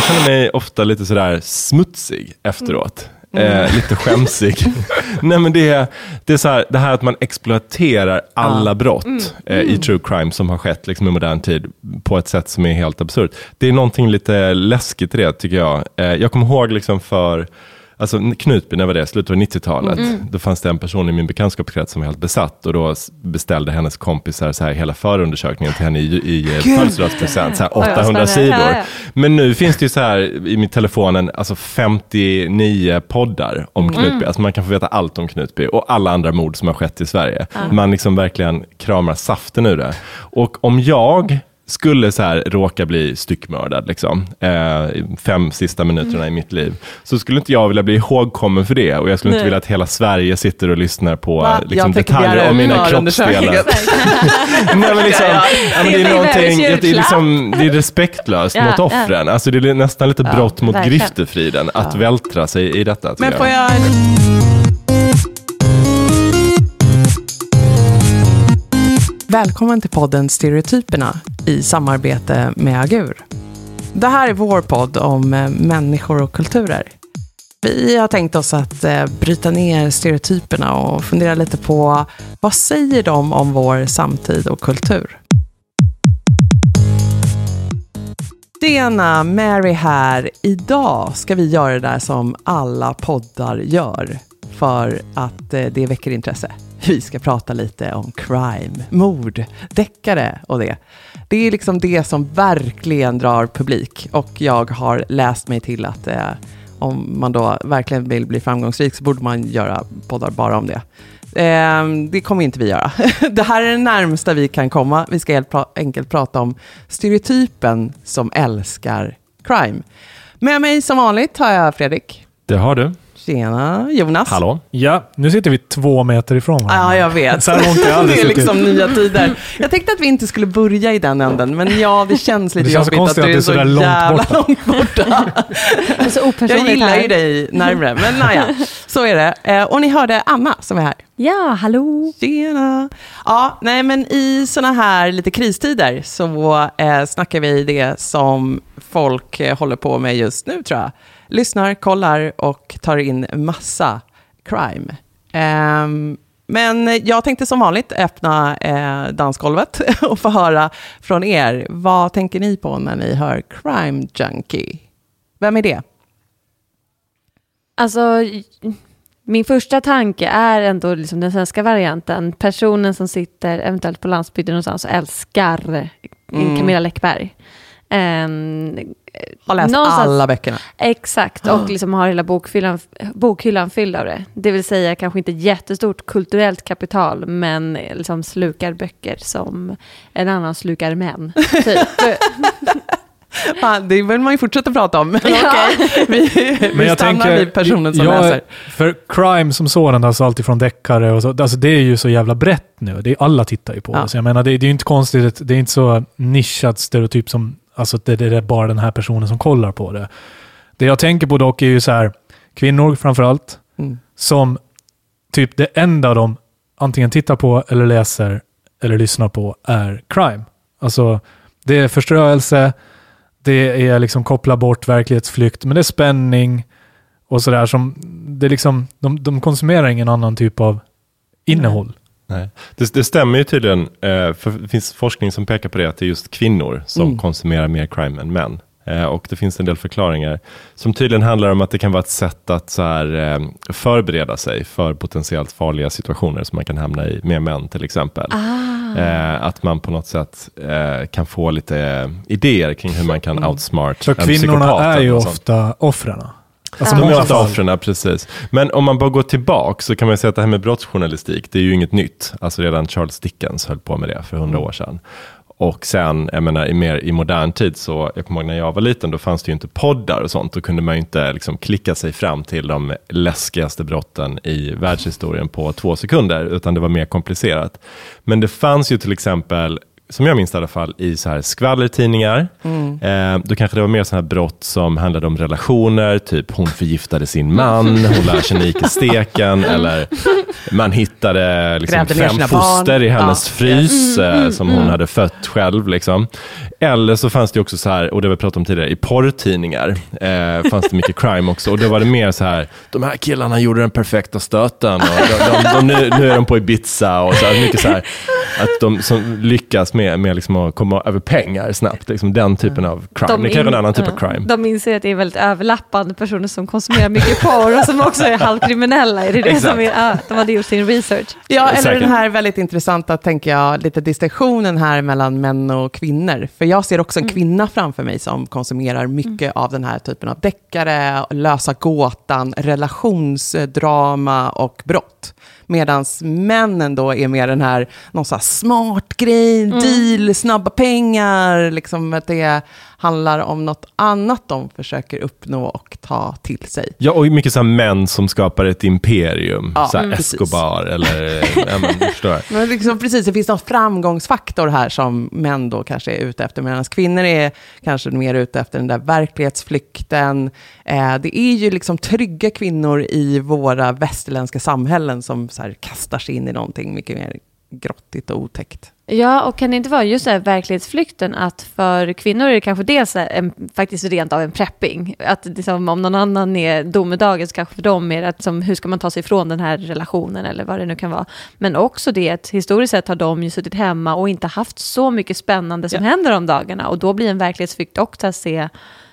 jag känner mig ofta lite sådär smutsig efteråt. Eh, lite skämsig. Nej men det är, det är så här, det här att man exploaterar alla brott eh, i true crime som har skett liksom, i modern tid på ett sätt som är helt absurt. Det är någonting lite läskigt i det tycker jag. Eh, jag kommer ihåg liksom för Alltså Knutby, när var det? Slutet av 90-talet. Då fanns det en person i min bekantskapskrets som var helt besatt och då beställde hennes kompisar så här hela förundersökningen till henne i, i eh, födelsedagspresent, så här Oj, vad 800 spännande. sidor. Ja, ja. Men nu finns det ju så här i min telefonen, alltså 59 poddar om Mm. Knutby. Alltså man kan få veta allt om Knutby och alla andra mord som har skett i Sverige. Man liksom verkligen kramar saften ur det. Och om jag skulle så här råka bli styckmördad, liksom, eh, fem sista minuterna i mitt liv, så skulle inte jag vilja bli ihågkommen för det. Och jag skulle inte Nej. vilja att hela Sverige sitter och lyssnar på Va? liksom, detaljer om mina kroppsdelar. Nej, men liksom, ja, men det, är någonting, det, är liksom, det är respektlöst Ja, mot ja. offren. Alltså, det är nästan lite Ja, brott mot verkligen. griftefriden att vältra sig i detta. Men får jag. jag... Välkommen till podden Stereotyperna i samarbete med Agur. Det här är vår podd om eh, människor och kulturer. Vi har tänkt oss att eh, bryta ner stereotyperna och fundera lite på vad säger de om vår samtid och kultur? Tjena, Mary här. Idag ska vi göra det där som alla poddar gör för att eh, det väcker intresse. Vi ska prata lite om crime, mord, deckare och det. Det är liksom det som verkligen drar publik och jag har läst mig till att eh, om man då verkligen vill bli framgångsrik så borde man göra poddar bara om det. Eh, det kommer inte vi göra. Det här är det närmsta vi kan komma. Vi ska helt pra- enkelt prata om stereotypen som älskar crime. Med mig som vanligt har jag Fredrik. Det har du. Tjena, Jonas. Hallå? Ja, nu sitter vi två meter ifrån varandra. Ja, jag vet. Så här långt har jag det är liksom nya tider. Jag tänkte att vi inte skulle börja i den änden, men ja, det känns lite Det känns så jobbigt att du är att så är så där långt jävla borta. långt borta. Det är så Jag opersonligt gillar här. ju dig närmre, men naja, så är det. Eh, Och ni hörde Anna som är här. Ja, hallå. Tjena! Ja, nej men i såna här lite kristider så eh, snackar vi det som folk eh, håller på med just nu tror jag. Lyssnar, kollar och tar in massa crime. Ehm, men jag tänkte som vanligt öppna eh, dansgolvet och få höra från er. Vad tänker ni på när ni hör crime junkie? Vem är det? Alltså, min första tanke är ändå liksom den svenska varianten. Personen som sitter eventuellt på landsbygden någonstans och älskar Mm. Camilla Läckberg. Ehm, Har läst Någonstans- alla böckerna. exakt, och liksom har hela bokhyllan, bokhyllan fylld av det. Det vill säga kanske inte jättestort kulturellt kapital, men liksom slukar böcker som en annan slukar män. Typ. Fan, det vill man ju fortsätta prata om. Men Ja. okej, vi, vi Men jag stannar tänker, vid personen som jag, läser. För crime som sådan, alltså alltifrån deckare och så, alltså det är ju så jävla brett nu. Det är, alla tittar ju på Ja. det. Så jag menar, det, det är ju inte konstigt, det är inte så nischad stereotyp som, alltså det, det är bara den här personen som kollar på det. Det jag tänker på dock är ju så här, kvinnor framför allt, Mm. som typ det enda de antingen tittar på eller läser eller lyssnar på är crime. Alltså, det är förstörelse, det är liksom koppla bort verklighetsflykt, men det är spänning och sådär som, det är liksom, de, de konsumerar ingen annan typ av innehåll. Nej. Det, det stämmer ju tydligen, eh, för det finns forskning som pekar på det, att det är just kvinnor som Mm. konsumerar mer crime än män. Eh, och det finns en del förklaringar som tydligen handlar om att det kan vara ett sätt att så här, eh, förbereda sig för potentiellt farliga situationer som man kan hamna i med män till exempel. Ah. Att man på något sätt kan få lite idéer kring hur man kan Mm. outsmart Så en kvinnorna psykopat är eller ju något sånt. ofta offren. Alltså. De är ofta fall. offren, precis. Men om man bara går tillbaka så kan man säga att det här med brottsjournalistik, det är ju inget nytt. Alltså redan Charles Dickens höll på med det för hundra år sedan. Och sen, jag menar, i, mer, i modern tid, så jag kommer ihåg när jag var liten, då fanns det ju inte poddar och sånt. Då kunde man ju inte liksom klicka sig fram till de läskigaste brotten i världshistorien på två sekunder, utan det var mer komplicerat. Men det fanns ju till exempel som jag minns i alla fall, i så här skvallertidningar. Eh, då kanske det var mer sådana här brott som handlade om relationer, typ hon förgiftade sin man, hon lär sig Nike-steken, eller man hittade liksom fem foster barn. i hennes Ja. frys Mm, eh, som hon hade fött själv. Liksom. Eller så fanns det också så här, och det har vi pratat om tidigare, i porrtidningar eh, fanns det mycket crime också. Och då var det mer så här, de här killarna gjorde den perfekta stöten och de, de, de, nu, nu är de på Ibiza och så här, mycket så här, att de som lyckas med, med liksom att komma över pengar snabbt. Liksom den typen av crime. De det kanske är en annan typ ja. av crime. De inser att det är väldigt överlappande personer som konsumerar mycket porr och som också är halvkriminella. Är det det som är, ja, de hade gjort sin research. Ja, eller Säkert. den här väldigt intressanta, tänker jag, lite distinktionen här mellan män och kvinnor. För jag ser också en kvinna framför mig som konsumerar mycket av den här typen av deckare, lösa gåtan, relationsdrama och brott. Medan männen då är mer den här, någon så här smart grej, deal, snabba pengar, liksom att det handlar om något annat de försöker uppnå och ta till sig. Ja, och mycket så här män som skapar ett imperium. Ja, så här mm, precis. Escobar eller, ja, men, förstår. Men liksom, precis, det finns någon framgångsfaktor här som män då kanske är ute efter, medan kvinnor är kanske mer ute efter den där verklighetsflykten. Eh, det är ju liksom trygga kvinnor i våra västerländska samhällen som så här, kastar sig in i någonting mycket mer grottigt och otäckt. Ja, och kan det inte vara just det här verklighetsflykten att för kvinnor är det kanske dels en, faktiskt rent av en prepping. Att liksom, om någon annan är domedagen så kanske för dem är det att som, hur ska man ta sig ifrån den här relationen eller vad det nu kan vara. Men också det att historiskt sett har de ju suttit hemma och inte haft så mycket spännande som Ja. händer om dagarna. Och då blir en verklighetsflykt också att se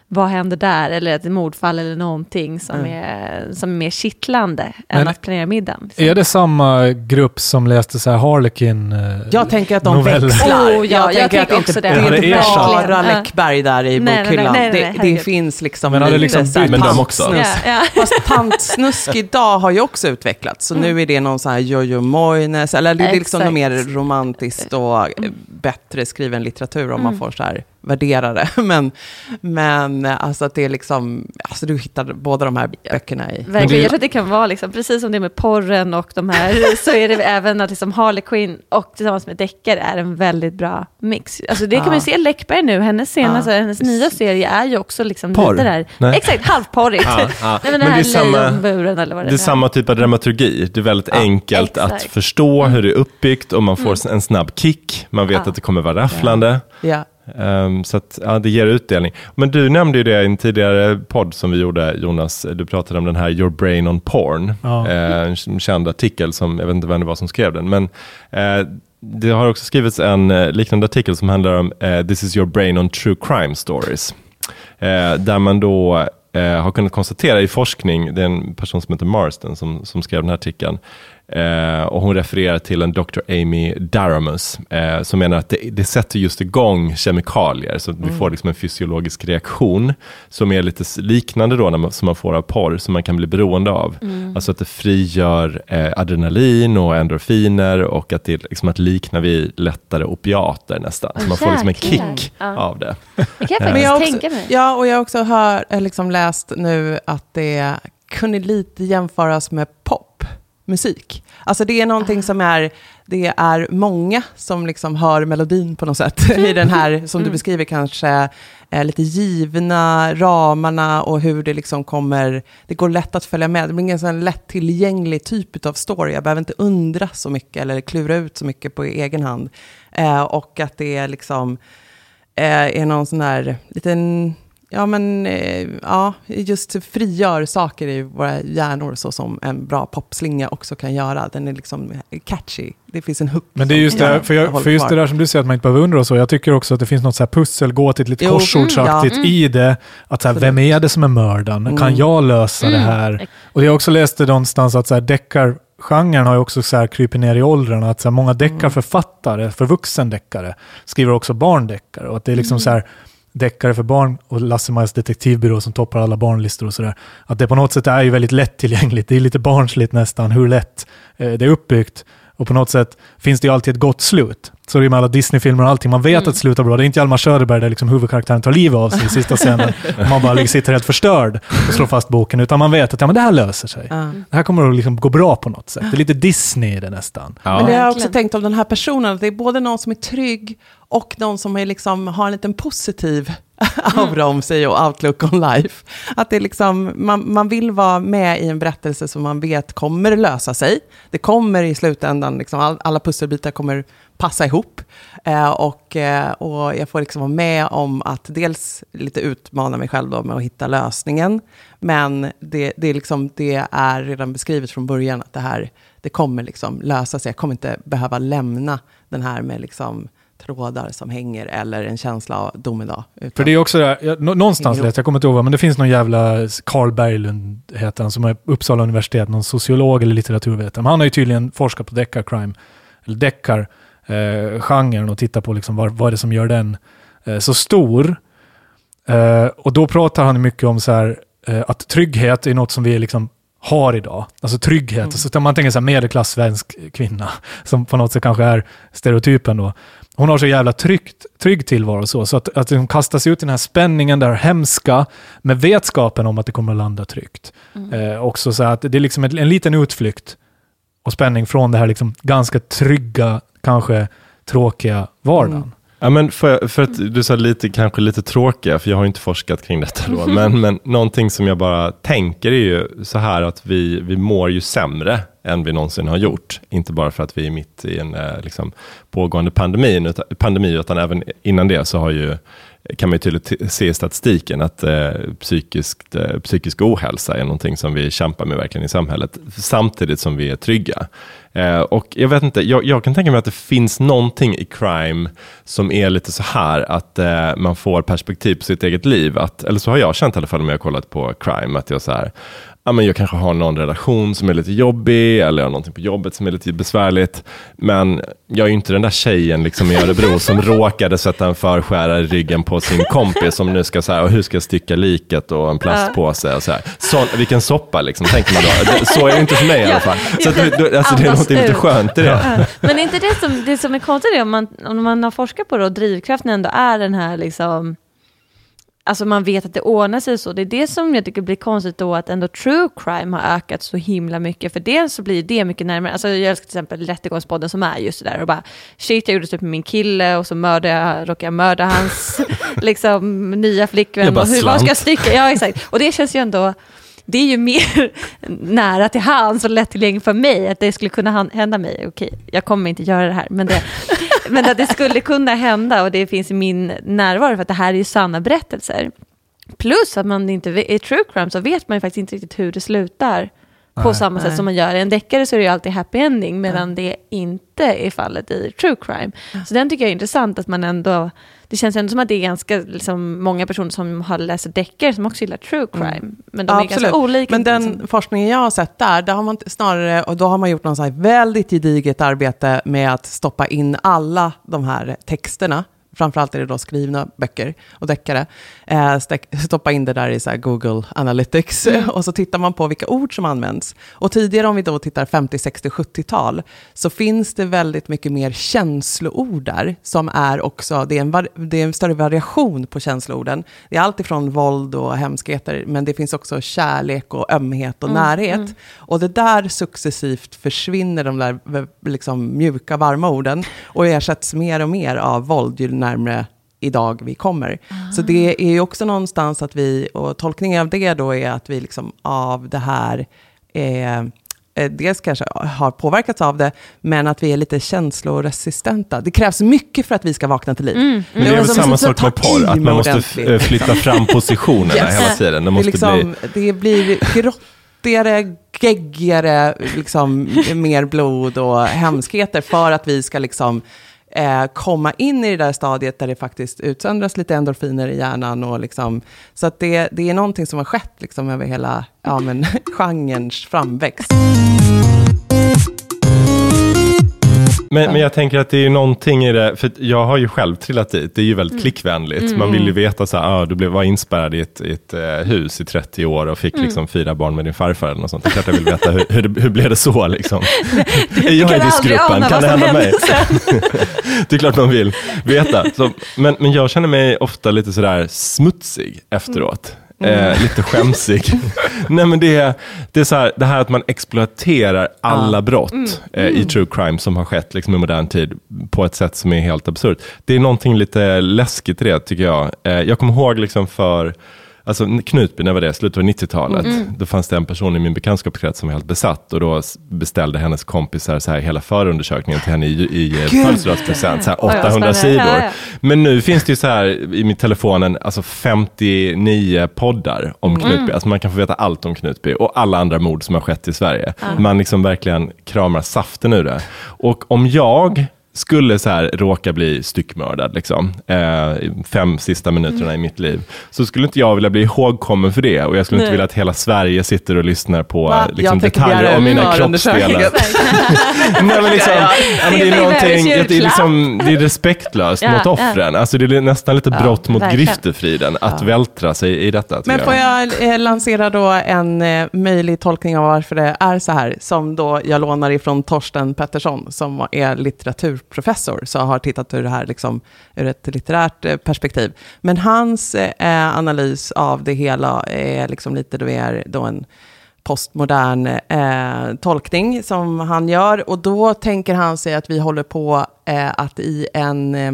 vad händer där, eller ett mordfall eller någonting som, Mm. är, som är mer kittlande än Men att planera middagen. liksom. Är det samma grupp som läste så här Harlequin? eh, Jag tänker att de noveller? växlar. Oh, ja, jag tänker att tänker det också inte, det. det är bara. Läckberg där i Nej, nej, nej, bokhyllan. nej, nej, det, finns liksom Men hade lite liksom så här bytt- Men de också. tantsnusk. Ja, ja. Fast tantsnusk idag har ju också utvecklats. Så nu är det någon sån här Jojo Moynes, eller det är liksom något mer romantiskt och eh, bättre skriven litteratur om man Mm. får så här värdera det. Men, men alltså att det är liksom, alltså du hittar båda de här böckerna i. Verkligen. Jag tror att det kan vara liksom, precis som det är med porren och de här, så är det även att liksom Harley Quinn och tillsammans med deckare är en väldigt bra mix. Alltså det kan Ja. man ju se Läckberg nu, hennes senaste, Ja. hennes nya serie är ju också liksom Porr? lite där. Nej. Exakt, halvporrigt. Ja, ja. Nej, men, Men det är samma- eller vad det Det är samma typ av dramaturgi. Det är väldigt Ja, enkelt att exakt. förstå hur det är uppbyggt och man får en snabb kick. Man vet Ja. att det kommer vara rafflande. Ehm, så att, ja, det ger utdelning. Men du nämnde ju det i en tidigare podd som vi gjorde, Jonas. Du pratade om den här Your Brain on Porn. Ja. Eh, en känd artikel, som, jag vet inte vem det var som skrev den. Men eh, det har också skrivits en eh, liknande artikel som handlar om eh, This is your brain on true crime stories. Där man då har kunnat konstatera i forskning, det är en person som heter Marston som, som skrev den här artikeln, eh, och hon refererar till en Dr. Amy Daramus, eh, som menar att det, det sätter just igång kemikalier, så att vi får liksom en fysiologisk reaktion, som är lite liknande då, när man, som man får av porr, som man kan bli beroende av. Alltså att det frigör eh, adrenalin och endorfiner, och att det är liksom att likna vid lättare opiater nästan. Så Åh, man får liksom en kick Ja. av det. Det kan jag Men faktiskt jag också, tänka mig. ja, och jag har också hör, eh, liksom läst nu att det kunde lite jämföras med popmusik. Alltså det är någonting som är, det är många som liksom hör melodin på något sätt i den här, som du beskriver kanske, eh, lite givna ramarna och hur det liksom kommer, det går lätt att följa med. Det blir en sån lättillgänglig typ av story. Jag behöver inte undra så mycket eller klura ut så mycket på egen hand. Eh, och att det är liksom, eh, är någon sån där liten, ja men, eh, ja, just frigör saker i våra hjärnor så som en bra popslinga också kan göra. Den är liksom catchy. Det finns en hook. Men det är just det, för, jag för just det där som du säger att man inte behöver undra och så. Jag tycker också att det finns något så här pussel, gåtigt, lite Jo, korsordsaktigt mm, i det. Att så här, vem är det som är mördaren? Kan Mm. jag lösa det här? Och jag har också läst det någonstans att så här, deckargenren har ju också så här krypit ner i åldrarna. Att så här, många deckarförfattare, för vuxendeckare, skriver också barndeckare. Och att det är liksom så här deckare för barn och Lasse-Majas detektivbyrå som toppar alla barnlistor och sådär. Att det på något sätt är ju väldigt lättillgängligt. Det är lite barnsligt nästan hur lätt eh, det är uppbyggt. Och på något sätt finns det ju alltid ett gott slut. Så det är med alla Disney-filmer och allting. Man vet att det slutar bra. Det är inte Hjalmar Söderberg där liksom huvudkaraktären tar livet av sig i sista scenen. och man bara liksom sitter helt förstörd och slår fast boken. Utan man vet att ja, men det här löser sig. Ja. Det här kommer att liksom gå bra på något sätt. Det är lite Disney i det nästan. Ja. Men det har jag också tänkt om den här personen, att det är både någon som är trygg och de som är liksom, har en liten positiv aura om sig och outlook on life. Att det liksom, man, man vill vara med i en berättelse som man vet kommer lösa sig. Det kommer i slutändan, liksom, all, alla pusselbitar kommer passa ihop. Eh, och, eh, och jag får liksom vara med om att dels lite utmana mig själv då med att hitta lösningen. Men det, det, är liksom, det är redan beskrivet från början att det här det kommer liksom lösa sig. Jag kommer inte behöva lämna den här med liksom trådar som hänger eller en känsla av domedag. För det är också där, jag, någonstans läste jag kommer inte ihåg, men det finns någon jävla Carl Berglund heter han, som är Uppsala universitet, någon sociolog eller litteraturvetare. Men han har ju tydligen forskat på deckarcrime, eller deckar, eh, och tittat på liksom vad, vad är det som gör den eh, så stor. Eh, och då pratar han mycket om så här, eh, att trygghet är något som vi liksom har idag. Alltså trygghet. Mm. Så man tänker så här medelklass svensk kvinna, som på något sätt kanske är stereotypen då. Hon har så jävla tryggt, trygg tillvaro så, så att, att hon kastas ut i den här spänningen, det här hemska, med vetskapen om att det kommer att landa tryggt. Mm. Eh, också så att det är liksom en, en liten utflykt och spänning från det här liksom ganska trygga, kanske tråkiga vardagen. Mm. Ja, men för, för att du sa lite, kanske lite tråkiga, för jag har inte forskat kring detta då, men, men någonting som jag bara tänker är ju så här att vi, vi mår ju sämre än vi någonsin har gjort. Inte bara för att vi är mitt i en eh, liksom, pågående pandemi, pandemi, utan även innan det så har ju kan man ju tydligt se i statistiken att eh, psykisk, eh, psykisk ohälsa är någonting som vi kämpar med verkligen i samhället, samtidigt som vi är trygga. Eh, och jag vet inte, jag, jag, kan tänka mig att det finns någonting i crime som är lite så här att eh, man får perspektiv på sitt eget liv. Att, eller så har jag känt i alla fall om jag har kollat på crime, att jag så här, ja, men jag kanske har någon relation som är lite jobbig eller jag har någonting på jobbet som är lite besvärligt. Men jag är ju inte den där tjejen liksom i Örebro som råkade sätta en förskärare i ryggen på sin kompis som nu ska säga hur ska jag stycka liket och en plastpåse och så här. Så, vilken soppa liksom, tänker man då. Så är det inte för mig i alla fall. Så att, alltså, det är något lite skönt i det. Men är inte det som, det som är konstigt om man, om man har forskat på det och drivkraften ändå är den här liksom alltså man vet att det ordnar sig så. Det är det som jag tycker blir konstigt då att ändå true crime har ökat så himla mycket. För dels så blir det mycket närmare, alltså jag älskar till exempel Rättegångspodden som är just det där och bara shit jag gjorde slut med min kille och så mördade jag, råkade jag mörda hans liksom nya flickvän. och hur, vad ska jag stycka? Ja exakt. Och det känns ju ändå det är ju mer nära till hands och lättillgängligt för mig att det skulle kunna hända mig. Okej, jag kommer inte göra det här, men det, men att det skulle kunna hända och det finns i min närvaro för att det här är ju sanna berättelser. Plus att man inte, i true crime så vet man ju faktiskt inte riktigt hur det slutar på samma nej. sätt som man gör i en deckare så är det ju alltid happy ending medan det inte är fallet i true crime. Så den tycker jag är intressant att man ändå det känns ändå som att det är ganska liksom, många personer som har läst deckare som också gillar true mm. crime. Mm. Men de ja, är absolut. ganska olika. Men den liksom. forskningen jag har sett där, där har man snarare, och då har man gjort något väldigt gediget arbete med att stoppa in alla de här texterna framförallt är det då skrivna böcker och deckare, eh, stoppa in det där i så Google Analytics mm. och så tittar man på vilka ord som används. Och tidigare om vi då tittar 50, 60, 70-tal så finns det väldigt mycket mer känsloord där som är också, det är en, det är en större variation på känsloorden. Det är allt ifrån våld och hemskheter men det finns också kärlek och ömhet och mm, närhet. Mm. Och det där successivt försvinner de där liksom, mjuka varma orden och ersätts mer och mer av våld närmre idag vi kommer. Ah. Så det är ju också någonstans att vi, och tolkningen av det då är att vi liksom av det här eh, dels kanske har påverkats av det, men att vi är lite känsloresistenta. Det krävs mycket för att vi ska vakna till liv. Mm. Men det är väl samma sak med porr, att man måste flytta fram positionerna yes. hela tiden. Det, måste det, liksom, bli... det blir grottigare, geggigare, liksom, mer blod och hemskheter för att vi ska liksom eh, komma in i det där stadiet där det faktiskt utsöndras lite endorfiner i hjärnan. Och liksom, så att det, det är någonting som har skett liksom över hela ja, men, genrens framväxt. Men, men jag tänker att det är någonting i det, för jag har ju själv trillat dit, det är ju väldigt mm. klickvänligt. Mm. Man vill ju veta så här, ah, du blev, var inspärrad i ett, i ett uh, hus i 30 år och fick mm. liksom fyra barn med din farfar eller något sånt. Det är klart jag vill veta, hur, hur, hur blev det så liksom? är jag i riskgruppen? Kan det hända mig? det är klart man vill veta. Så, men, men jag känner mig ofta lite sådär smutsig efteråt. Eh, lite skämsig. Nej men det är, det är så här, det här att man exploaterar alla brott eh, i true crime som har skett liksom, i modern tid på ett sätt som är helt absurt. Det är någonting lite läskigt i det tycker jag. Eh, jag kommer ihåg liksom för Alltså Knutby, när var det? Slutet av 90-talet. Då fanns det en person i min bekantskapskrets som var helt besatt och då beställde hennes kompisar så här hela förundersökningen till henne i, i eh, födelsedagspresent, så här Oj, vad 800 spännande. sidor. Ja, ja. Men nu finns det ju så här i min telefonen, alltså 59 poddar om Mm. Knutby. Alltså man kan få veta allt om Knutby och alla andra mord som har skett i Sverige. Man liksom verkligen kramar saften ur det. Och om jag skulle så här råka bli styckmördad, liksom, eh, fem sista minuterna Mm. i mitt liv, så skulle inte jag vilja bli ihågkommen för det. Och jag skulle inte Nej. vilja att hela Sverige sitter och lyssnar på Va? liksom, detaljer om mina kroppsdelar. Nej, men liksom, ja, men det, är någonting, det, är liksom, det är respektlöst Ja, mot ja. offren. Alltså, det är nästan lite Ja, brott mot verkligen. griftefriden att vältra sig i detta. Men får jag eh, lansera då en eh, möjlig tolkning av varför det är så här, som då jag lånar ifrån Torsten Pettersson, som är professor så har tittat ur det här liksom, ur ett litterärt eh, perspektiv. Men hans eh, analys av det hela är liksom lite då är då en postmodern eh, tolkning som han gör. Och då tänker han sig att vi håller på eh, att i en eh,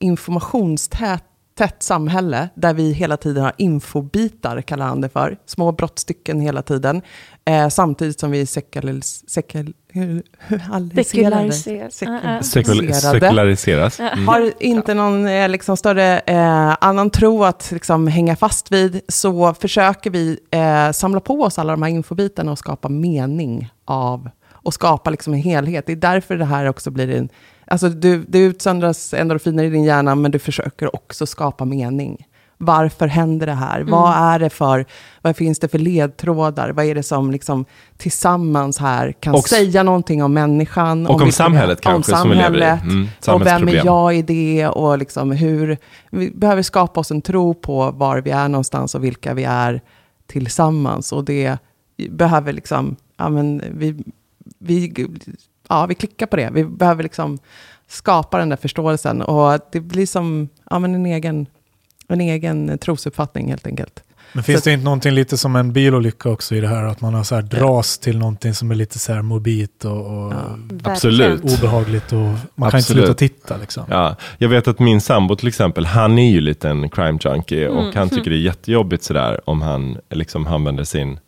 informationstät tätt samhälle där vi hela tiden har infobitar, kallar han det för. Små brottstycken hela tiden. Eh, samtidigt som vi är sekul, sekulariserade. Sekulariser- Sekulariserade. Sekul- sekulariseras. Mm. Har inte någon eh, liksom, större eh, annan tro att liksom, hänga fast vid, så försöker vi eh, samla på oss alla de här infobitarna och skapa mening av, och skapa liksom, en helhet. Det är därför det här också blir en... Alltså, du, det utsöndras endorfiner i din hjärna, men du försöker också skapa mening. Varför händer det här? Vad är det för, vad finns det för ledtrådar? Vad är det som liksom tillsammans här kan Och säga någonting om människan? Och om vilka- samhället kanske, om som vi lever i. samhället. Mm, och vem är jag i det? Och liksom hur, vi behöver skapa oss en tro på var vi är någonstans och vilka vi är tillsammans. Och det behöver liksom, ja men vi, vi, ja, vi klickar på det. Vi behöver liksom skapa den där förståelsen. Och det blir som ja, men en, egen, en egen trosuppfattning helt enkelt. Men finns Så- det inte någonting lite som en bilolycka också i det här? Att man har så här dras till någonting som är lite så här morbid och, och Absolut. obehagligt och man kan inte Absolut. sluta titta liksom. Ja, jag vet att min sambo till exempel, han är ju lite en crime junkie och han tycker det är jättejobbigt sådär om han liksom använder sin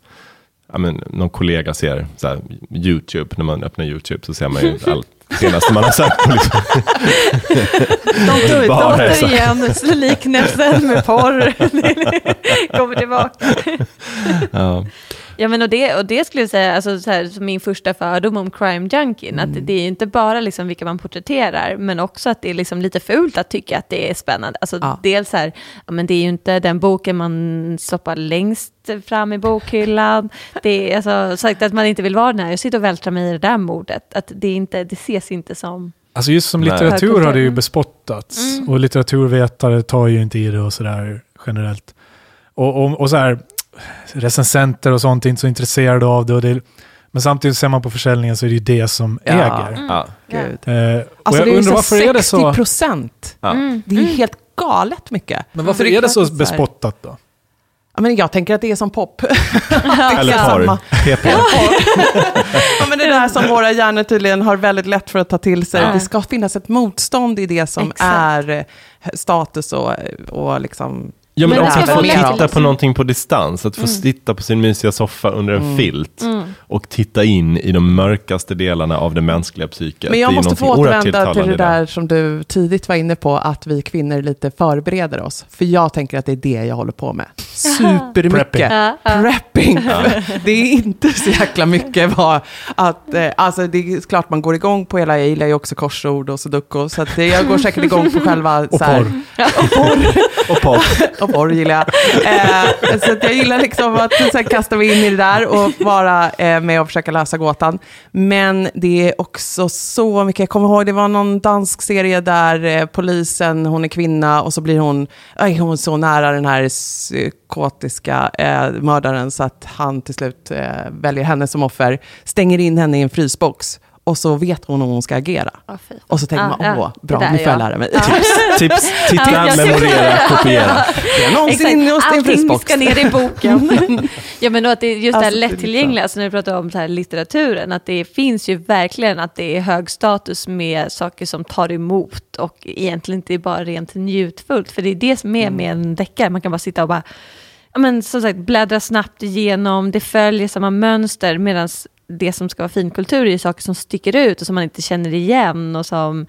Ja, men, någon kollega ser såhär, YouTube, när man öppnar YouTube så ser man ju allt senaste man har sett. på Liksom. De tog ut så. återigen liknelsen med porr. Kommer tillbaka. Ja. Ja men och det, och det skulle jag säga, alltså, så här, min första fördom om crime junkien, att det är inte bara liksom vilka man porträtterar, men också att det är liksom lite fult att tycka att det är spännande. Alltså, Ja. Dels så här, ja, men det är ju inte den boken man stoppar längst fram i bokhyllan. Det är alltså, sagt att man inte vill vara den här, jag sitter och vältrar mig i det där mordet. Att det, är inte, det ses inte som... Alltså just som Nej. litteratur har det ju Mm. bespottats. Och litteraturvetare tar ju inte i det och sådär generellt. Och, och, och så här, recensenter och sånt är inte så intresserade av det. Och det men samtidigt ser man på försäljningen så är det ju det som Ja. äger. Ja. Gud. Eh, och Alltså jag det är ju undrar varför är det 60 så... procent. Ja. Det är ju helt galet mycket. Men varför Så är det så bespottat då? Ja, men jag tänker att det är som pop. Eller samma. porr. Ja, men det där som våra hjärnor tydligen har väldigt lätt för att ta till sig. Ja. Det ska finnas ett motstånd i det som Exakt. är eh, status och, och liksom... Ja, men Men också att få titta på någonting på distans. Att få sitta på sin mysiga soffa under en filt och titta in i de mörkaste delarna av det mänskliga psyket. Men jag måste få återvända till det där som du tidigt var inne på, att vi kvinnor lite förbereder oss. För jag tänker att det är det jag håller på med. Supermycket. Prepping. Prepping. Det är inte så jäkla mycket vad att, eh, alltså det är klart man går igång på hela, jag gillar ju också korsord och sudoku, så att det, jag går säkert igång på själva... Och så här- porr. Och pop och porr gillar jag. Eh, så att jag gillar liksom att sen kasta mig in i det där och vara eh, med och försöka lösa gåtan. Men det är också så mycket, jag kommer ihåg det var någon dansk serie där eh, polisen, hon är kvinna och så blir hon, är hon så nära den här psykotiska eh, mördaren så att han till slut eh, väljer henne som offer, stänger in henne i en frysbox och så vet hon hur hon ska agera. Ja, fy. Och så tänker Ja, man, ja, åh, bra, det där, nu får jag ja. lära mig. Ja. Tips, tips, titta, Ja, memorera, kopiera. Någonsin hos din Allting frysbox. ska ner i boken. ja men att det är just det här Alltså, det är lättillgängliga, alltså när vi pratar om så här litteraturen, att det finns ju verkligen att det är hög status med saker som tar emot och egentligen inte bara rent njutfullt, för det är det som är med en deckare, man kan bara sitta och bara, ja men som sagt, bläddra snabbt igenom, det följer samma mönster, medan det som ska vara finkultur är ju saker som sticker ut och som man inte känner igen och som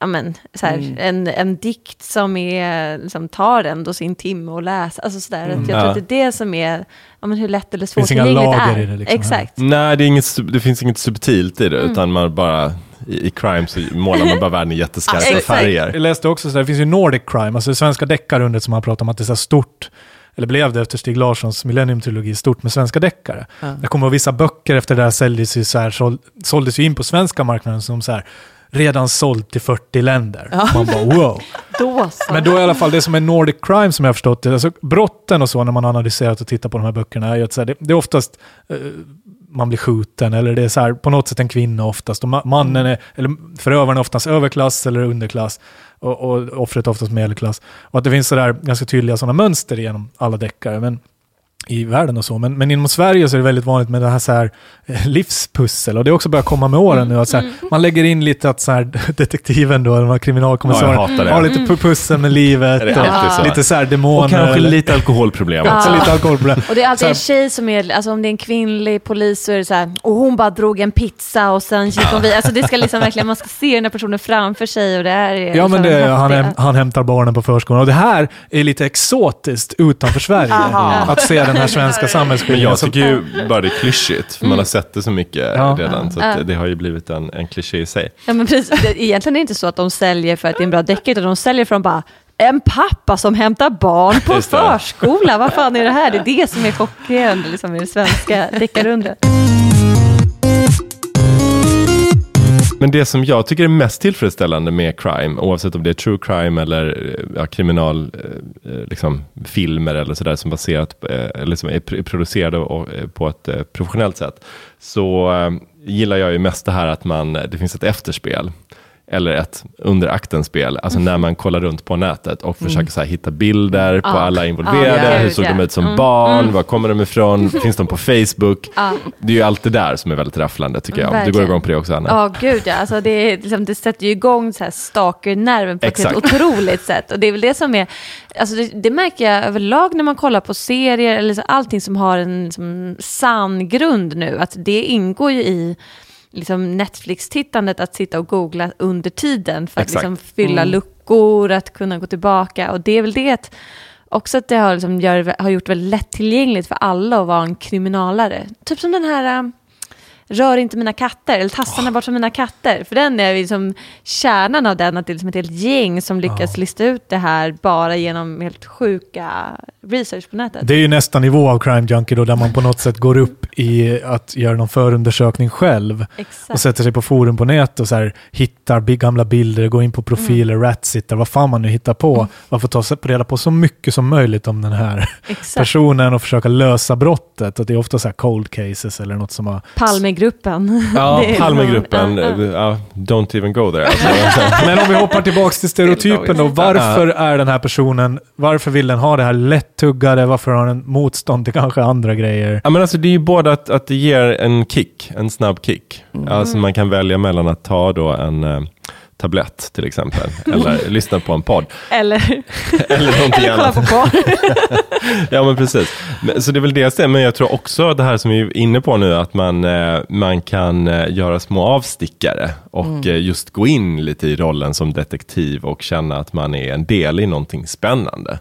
ja, men, så här, Mm. en, en dikt som är, liksom, tar ändå sin timme att läsa. Alltså, så där, att jag tror att det är det som är ja, men hur lätt eller finns inga lager är. i det, liksom. Exakt. Nej, det, är inget, det finns inget subtilt i det, Mm. utan man bara, i, i crime så målar man bara världen i jätteskarpa färger. Jag läste också, så där, det finns ju Nordic Crime, alltså det svenska deckarundet som man pratar om att det är så stort, eller blev det efter Stig Larssons Millennium-trilogi, stort med svenska deckare. Ja. Jag kommer ihåg vissa böcker efter det här säljdes ju, så här, såld, såldes ju in på svenska marknaden som så här, redan sålt till 40 länder. Man bara wow. Då så. Men då i alla fall det som är Nordic Crime som jag har förstått det, alltså brotten och så när man analyserat och tittat på de här böckerna är ju att så här, det, det är oftast eh, man blir skjuten eller det är så här, på något sätt en kvinna oftast. Och ma- mannen är, eller förövaren är oftast överklass eller underklass och, och offret oftast medelklass. Och att det finns sådär ganska tydliga sådana mönster genom alla deckare. Men, i världen och så. Men, men inom Sverige så är det väldigt vanligt med det här, så här eh, livspussel. Och det har också börjat komma med åren nu. Att så här, Man lägger in lite att så här, detektiven då, kriminalkommissarierna, Ja, det. har lite pu- pussel med livet. Det och så? Lite så här demoner. Och kanske eller- lite alkoholproblem Ja. också. så lite alkoholproblem. Och det är alltid en tjej som är, alltså om det är en kvinnlig polis så är det så här, och hon bara drog en pizza och sen gick hon vidare. Alltså det ska liksom verkligen, man ska se den här personen framför sig och det är Ja, liksom men det, en är- han, häm- han hämtar barnen på förskolan. Och det här är lite exotiskt utanför Sverige. Aha. Att se den här svenska Men samhällsskildringen. jag tycker ju bara det är klyschigt, för man har sett det så mycket Ja. redan. Så det, har ju blivit en, en kliché i sig. Ja, men precis. Det, egentligen är det inte så att de säljer för att det är en bra deckare, utan de säljer för att de bara en pappa som hämtar barn på förskola, vad fan är det här? Det är det som är chockerande liksom, i det svenska deckarundret. Men det som jag tycker är mest tillfredsställande med crime, oavsett om det är true crime eller eh, ja, kriminal, eh, eh, liksom, filmer eller sådär som baserat eller som är producerade på ett professionellt sätt, så gillar jag ju mest det här att man, det finns ett efterspel eller ett under akten-spel, alltså när man kollar runt på nätet och försöker så här, hitta bilder på Ja. alla involverade, Ja, hur såg de ut som Mm. barn, var kommer de ifrån, finns de på Facebook? Ja. Det är ju allt det där som är väldigt rafflande tycker jag. Du går igång på det också Anna? Ja, gud ja. Alltså det, är, liksom, det sätter ju igång så här stalker-nerven på ett Exakt. otroligt sätt. Och det är väl det som är, alltså det, det märker jag överlag när man kollar på serier eller så, allting som har en liksom, sann grund nu. Att det ingår ju i liksom, Netflix-tittandet att sitta och googla under tiden för att Exakt. liksom, fylla luckor, att kunna gå tillbaka. Och det är väl det också att det har, liksom, gör, har gjort väldigt lättillgängligt för alla att vara en kriminalare. Typ som den här... äh, Rör inte mina katter, eller tassarna bort från mina katter. För den är liksom kärnan av den, att det är liksom ett helt gäng som lyckas lista ut det här bara genom helt sjuka research på nätet. Det är ju nästa nivå av Crime Junkie då, där man på något sätt går upp i att göra någon förundersökning själv. Och Exakt. sätter sig på forum på nätet och så här, hittar gamla bilder, går in på profiler, Mm. ratsittar, vad fan man nu hittar på. Man får ta sig- reda på så mycket som möjligt om den här Exakt. personen och försöka lösa brottet. Och det är ofta så här cold cases eller något som har... Palmegruppen. Ja, Palmegruppen, ja, don't even go there. Alltså. Men om vi hoppar tillbaka till stereotypen då. Varför är den här personen, varför vill den ha det här lättuggade? Varför har den motstånd till kanske andra grejer? Ja, men alltså, det är ju både att, att det ger en kick, en snabb kick. Alltså, man kan välja mellan att ta då en eh, tablett till exempel, eller lyssna på en podd, Eller, eller någonting eller kolla annat. på porr. Ja, men precis. Men, så det är väl det, men jag tror också det här som vi är inne på nu, att man, eh, man kan eh, göra små avstickare och eh, just gå in lite i rollen som detektiv och känna att man är en del i någonting spännande.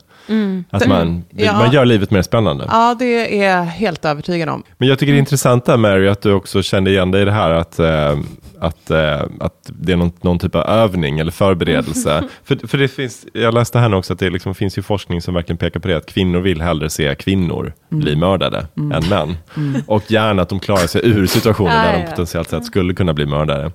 Att man, Ja. man gör livet mer spännande. Ja, det är jag helt övertygad om. Men jag tycker det är intressant där Mary, att du också kände igen dig i det här att, eh, att, eh, att det är någon, någon typ av övning eller förberedelse. för, för det finns, jag läste här nu också att det liksom finns ju forskning som verkligen pekar på det, att kvinnor vill hellre se kvinnor bli mördade än män. Och gärna att de klarar sig ur situationer Ja, där de potentiellt sett skulle kunna bli mördare.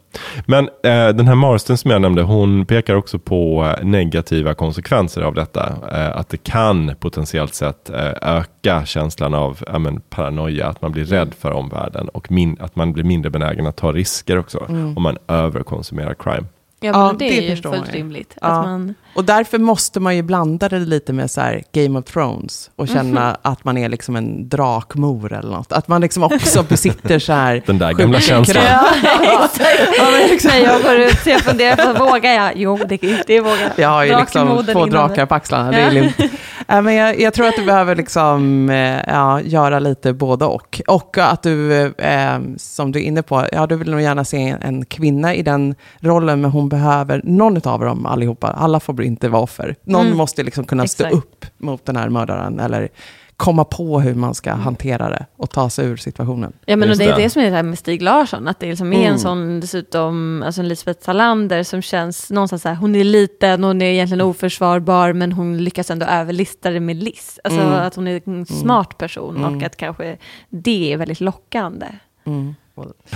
Men eh, den här Marston som jag nämnde, hon pekar också på eh, negativa konsekvenser av detta. Eh, att det kan potentiellt sett eh, öka känslan av ja, men, paranoia, att man blir rädd för omvärlden och min, att man blir mindre benägen att ta risker också om man överkonsumerar crime. Ja, men Ja, det, det är ju fullt rimligt. Ja. Att man, Och därför måste man ju blanda det lite med så här Game of Thrones och känna Mhm. att man är liksom en drakmor eller något. Att man liksom också besitter så här... Den där gamla känslan. krafter. ja, exakt. När jag går ut så jag funderar på, vågar jag? Jo, det, det vågar jag. Jag har ju liksom två drakar på axlarna, det är Ja. lugnt. Äh, men jag, jag tror att du behöver liksom, eh, ja, göra lite både och. Och att du, eh, som du är inne på, ja, du vill nog gärna se en, en kvinna i den rollen, men hon behöver, någon av dem allihopa, alla får inte vara offer. Någon Mm. måste liksom kunna stå Exakt. upp mot den här mördaren, eller komma på hur man ska hantera det och ta sig ur situationen. Ja, men och det är det. som är det här med Stig Larsson, att det liksom är Mm. en sån, dessutom, alltså en Lisbeth Salander som känns någonstans så här, hon är liten, hon är egentligen oförsvarbar, men hon lyckas ändå överlista det med Liss. Alltså Mm. att hon är en smart person Mm. och att kanske det är väldigt lockande. Mm.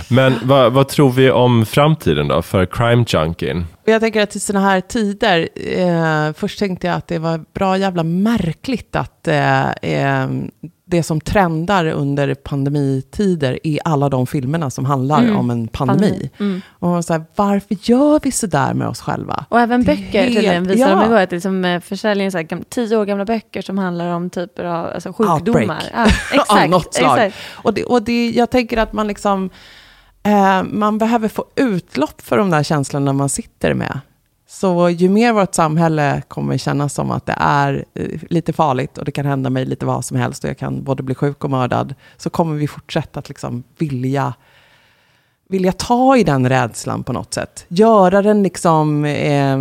Men vad, vad tror vi om framtiden då för crime junkien? Jag tänker att i sådana här tider, eh, först tänkte jag att det var bra jävla märkligt att eh, eh, det som trendar under pandemitider är alla de filmerna som handlar Mm. om en pandemi. Mm. Och så här, varför gör vi så där med oss själva? Och även böcker helt- tydligen visade de ja. igår, att liksom, eh, försäljningen så här, tio år gamla böcker som handlar om typer av alltså, sjukdomar. Ja, exakt, Av något slag. exakt. Och, det, och det, jag tänker att man liksom, eh, man behöver få utlopp för de där känslorna man sitter med. Så ju mer vårt samhälle kommer kännas som att det är eh, lite farligt och det kan hända mig lite vad som helst och jag kan både bli sjuk och mördad, så kommer vi fortsätta att liksom vilja, vilja ta i den rädslan på något sätt. Göra den liksom eh,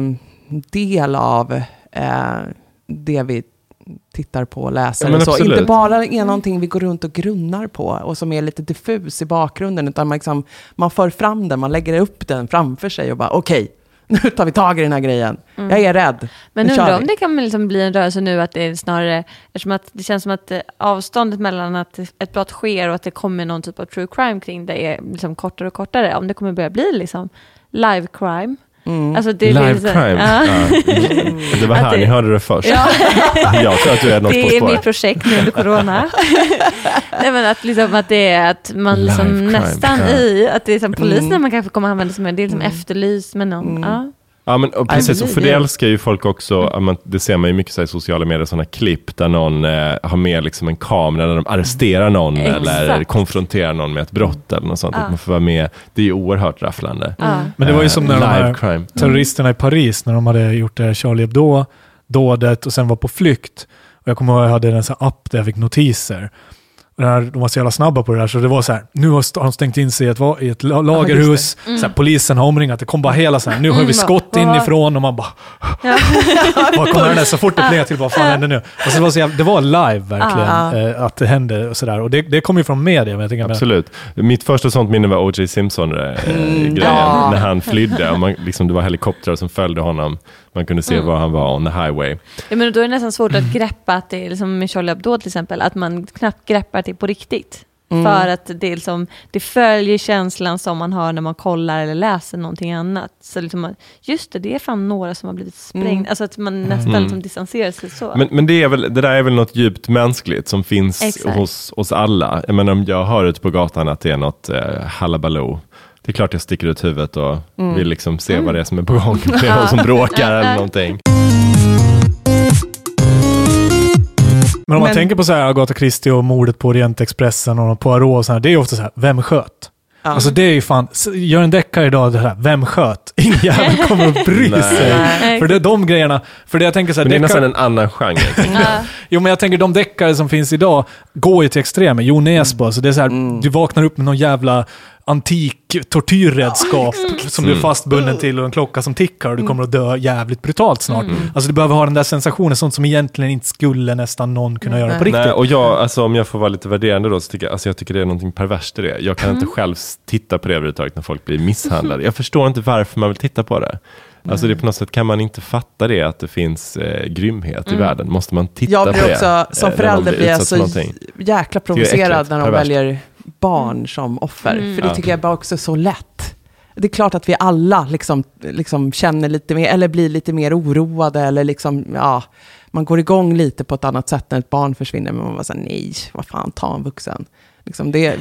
del av eh, det vi tittar på och läser. Ja, så. absolut. Inte bara är någonting vi går runt och grunnar på och som är lite diffus i bakgrunden, utan man, liksom, man för fram den, man lägger upp den framför sig och bara okej, nu tar vi tag i den här grejen. Jag är rädd. Men Nu undrar om det kan liksom bli en rörelse nu att det är snarare, eftersom att det känns som att eh, avståndet mellan att ett brott sker och att det kommer någon typ av true crime kring det är liksom kortare och kortare. Om det kommer börja bli liksom live crime. Mm. Alltså det Live crime. Ja. Ja. Det var här det- ni hörde det först. Ja. Jag tror att du är något på Det är mitt projekt nu under corona. Nej, men att, liksom, att det är att man liksom nästan ja. i, att det är som polisen Mm. man kanske kommer använda sig med, det är liksom Mm. efterlyst med någon. Mm. Ja. Ja, men, och Nej, precis, precis, för det älskar ju folk också, men det ser man ju mycket så här i sociala medier, sådana klipp där någon eh, har med liksom en kamera när de arresterar någon Exakt. eller konfronterar någon med ett brott eller något sånt. Ja. Att man får vara med. Det är ju oerhört rafflande. Ja. Men det var ju som när de här crime. terroristerna i Paris, när de hade gjort det Charlie Hebdo-dådet och sen var på flykt. Och jag kommer ihåg att jag hade en sån här app där jag fick notiser. Här, de var så jävla snabba på det där, så det var så här, nu har de stängt in sig i ett, i ett la- lagerhus, Mm. så här, polisen har omringat, det kom bara hela så här, nu har vi Mm, skott vad- inifrån och man bara, Ja. vad kommer den där? Så fort det plingar till, vad fan händer nu? Alltså det var, så jävla, det var live verkligen, Ja. eh, att det hände och sådär. Och det, det kom ju från media, men jag tänker, men, Absolut. Mitt första sånt minne var O.J. Simpson-grejen, Mm, ja. när han flydde. Och man, liksom, det var helikoptrar som följde honom. Man kunde se Mm. var han var on the highway. Ja, men då är det nästan svårt att greppa att det är liksom med Charlie Hebdo till exempel, att man knappt greppar att det är på riktigt. Mm. För att det, är liksom, det följer känslan som man har när man kollar eller läser någonting annat. Så liksom, just det, det är fan några som har blivit sprängda. Mm. Alltså att man nästan Mm. liksom distanserar sig så. Men, men det, är väl, det där är väl något djupt mänskligt som finns Exakt. hos oss alla. Jag menar, om jag hör ute på gatan att det är något eh, halabaloo, det är klart jag sticker ut huvudet och Mm. vill liksom se vad det är som är på gång. Det är någon som bråkar eller någonting. men om man Men- tänker på så här Agatha Christie och mordet på Orientexpressen och Poirot och så här, det är ju ofta så här, vem sköt? Ja. Alltså det är ju fan, gör en deckare idag, det här, vem sköt? Ingen jävel kommer att bry sig. För det är de grejerna, för det jag tänker så här, Men det är deckare- nästan en annan genre. Jo men jag tänker de deckare som finns idag går ju till extremer. Jo Nesbo, så det är så här, Mm. du vaknar upp med någon jävla antik tortyrredskap som du är Mm. fastbunden till och en klocka som tickar och du kommer att dö jävligt brutalt snart. Mm. Alltså du behöver ha den där sensationen, sånt som egentligen inte skulle nästan någon kunna göra på riktigt. Nej, och jag, alltså, om jag får vara lite värderande då, så tycker jag, alltså, jag tycker det är någonting perverst i det. Jag kan inte själv titta på det överhuvudtaget när folk blir misshandlade. Jag förstår inte varför man vill titta på det. Alltså det är på något sätt, kan man inte fatta det, att det finns eh, grymhet i världen? Måste man titta jag på blir det? också, eh, som när förälder blir jag så någonting? jäkla provocerad när de perverst. väljer barn som offer. Mm. För det tycker jag bara också är så lätt. Det är klart att vi alla liksom, liksom känner lite mer, eller blir lite mer oroade, eller liksom, ja, man går igång lite på ett annat sätt när ett barn försvinner, men man bara säger nej, vad fan, ta en vuxen. Liksom det,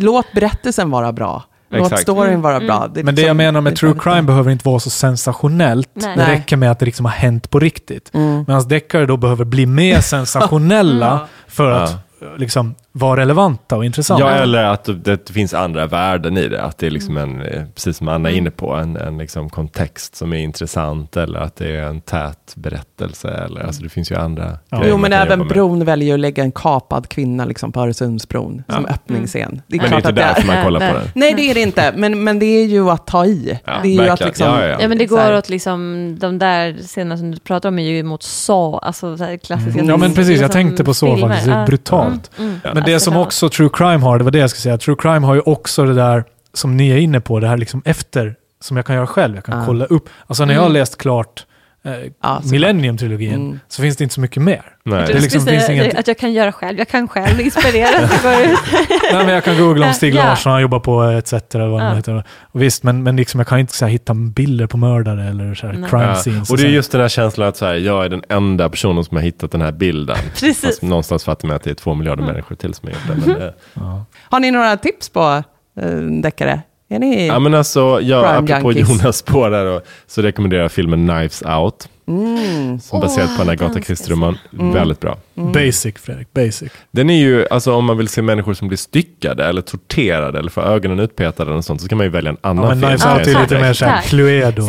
låt berättelsen vara bra. Låt storyn vara Mm. bra. är Men det liksom- jag menar med det true crime behöver inte vara så sensationellt. Nej. Det räcker med att det liksom har hänt på riktigt. Mm. Medan deckare då behöver bli mer sensationella för Ja. att liksom vara relevanta och intressanta. Ja, eller att det finns andra värden i det. Att det är liksom en, eh, precis som Anna är inne på, en, en liksom kontext som är intressant eller att det är en tät berättelse. Eller, alltså det finns ju andra Ja. grejer Jo, men även med. bron väljer att lägga en kapad kvinna liksom på Öresundsbron som Ja. öppningsscen. Det är Men det är inte att det är. därför man kollar på Nej. den. Nej, det är det inte. Men, men det är ju att ta i. Ja, det är ju att liksom... Ja, ja, ja. Ja men det går åt liksom, de där scenerna som du pratar om är ju mot så, alltså så här klassiska Ja men precis, jag tänkte på så filmer. faktiskt. Det är Ja. brutalt. Mm, mm. Ja. Men det som också true crime har, det var det jag skulle säga. True crime har ju också det där som ni är inne på, det här liksom efter, som jag kan göra själv. Jag kan Ja. kolla upp. Alltså när jag har Mm. läst klart eh, Ja, så- Millennium-trilogin Mm. så finns det inte så mycket mer. Nej. Jag Det liksom säga finns inget- att jag kan göra själv, jag kan själv inspirera. det går ut. Nej, men jag kan googla om Stig. Larsson, han jobbar på ETC eller vad det Ja. heter. Och visst, men, men liksom, jag kan inte så här, hitta bilder på mördare eller så här, Nej. crime Ja. scenes. Och det är just den här känslan att så här, jag är den enda personen som har hittat den här bilden. Precis. Fast någonstans fattar man att det är två miljarder människor till som har gjort det. Men, eh, ja. Har ni några tips på uh, deckare? Är ni... ja, men alltså, jag, Crime apropå junkies. Jonas spår där, då, så rekommenderar jag filmen Knives Out. Mm. Som är baserad Åh, på en den Agatha Christie-roman. Mm. Väldigt bra. Basic, Fredrik. Basic. Den är ju, alltså om man vill se människor som blir styckade eller torterade eller får ögonen utpetade eller något sånt, så kan man ju välja en annan Ja, men film. Knives Out är lite mer såhär. Cluedo.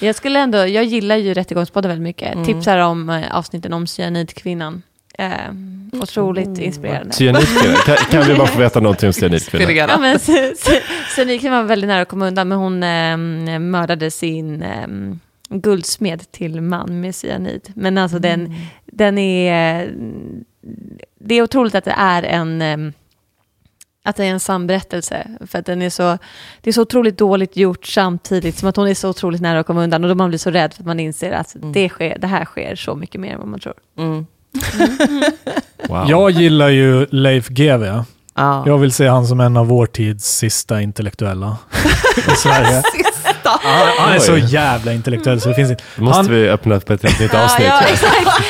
Jag skulle ändå, jag gillar ju Rättegångspodden väldigt mycket. Mm. Tipsar om eh, avsnitten om cyanidkvinnan. Eh, otroligt Oh. inspirerande. Cyanidkvinna. Kan, kan vi bara få veta någonting om cyanidkvinna? Filigrana. Ja, men, cyanidkvinnan var väldigt nära att komma undan, men hon eh, mördade sin eh, guldsmed till man med cyanid. Men alltså den, den är... Det är otroligt att det är en... eh, Att det är en sann berättelse. För att den är så, det är så otroligt dåligt gjort samtidigt som att hon är så otroligt nära att komma undan. Och då man blir så rädd för att man inser att det, sker, det här sker så mycket mer än vad man tror. Mm. Wow. Jag gillar ju Leif GW. Ja. Jag vill se han som en av vår tids sista intellektuella i Sverige. Sista. Han, han är så jävla intellektuell så det finns inte. Då måste Han, vi öppna upp ett helt nytt Ja, avsnitt. ja, exakt.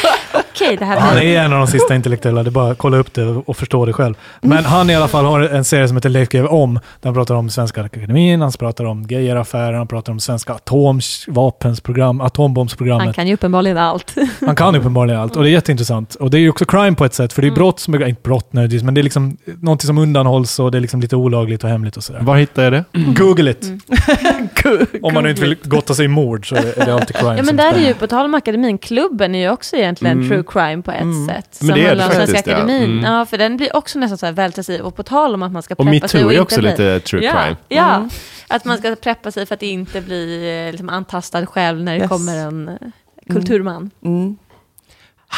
Okej, det här han är en av de sista intellektuella, det är bara att kolla upp det och förstå det själv. Men han i alla fall har en serie som heter Leif GW om, där han pratar om Svenska Akademin, han pratar om Geijeraffären, han pratar om svenska atomvapensprogram, atombombsprogrammet. Han kan ju uppenbarligen allt. Han kan uppenbarligen allt och det är jätteintressant. Och det är ju också crime på ett sätt, för det är brott som är, inte brott nödvändigtvis, men det är liksom någonting som undanhålls och det är liksom lite olagligt och hemligt och sådär. Var hittar jag det? Google it! Mm. Om man inte vill gotta sig i mord så är det alltid crime. Ja men där är ju, på tal om akademin, klubben är ju också egentligen Mm. true crime på ett Mm. sätt. Men det är det faktiskt, ja. akademin. Mm. Ja, för den blir också nästan så här vältas i. Och på tal om att man ska Och preppa sig metoo och är inte också bli... lite true ja, crime. Ja, Mm. att man ska preppa sig för att inte bli eh, liksom, antastad själv när det Yes. kommer en eh, kulturman. Mm.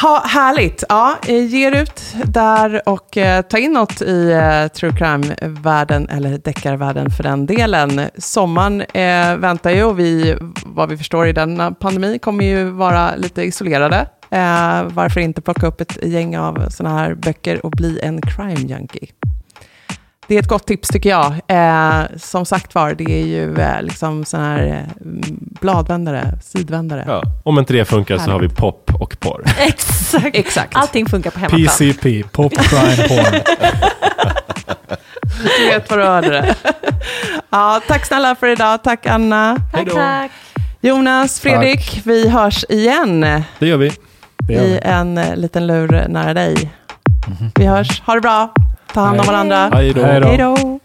Ha, härligt. Ja, eh, ge ut där och eh, ta in något i eh, true crime-världen, eller deckarvärlden för den delen. Sommaren eh, väntar ju och vi, vad vi förstår i denna pandemi, kommer ju vara lite isolerade. Eh, varför inte plocka upp ett gäng av sådana här böcker och bli en crime junkie? Det är ett gott tips tycker jag. Eh, som sagt var, det är ju eh, liksom sådana här eh, bladvändare, sidvändare. Ja. Om inte det funkar så har vi pop och porr. Exakt. Exakt. Allting funkar på hemmaplan. PCP, Pop Crime Porn. Du vet vad du hörde det. Ja, tack snälla för idag. Tack Anna. Tack, tack. Jonas, Fredrik, vi hörs igen Det gör vi. I vi. en eh, liten lur nära dig. Vi hörs. Ha det bra. Ta hand om varandra. Hej då.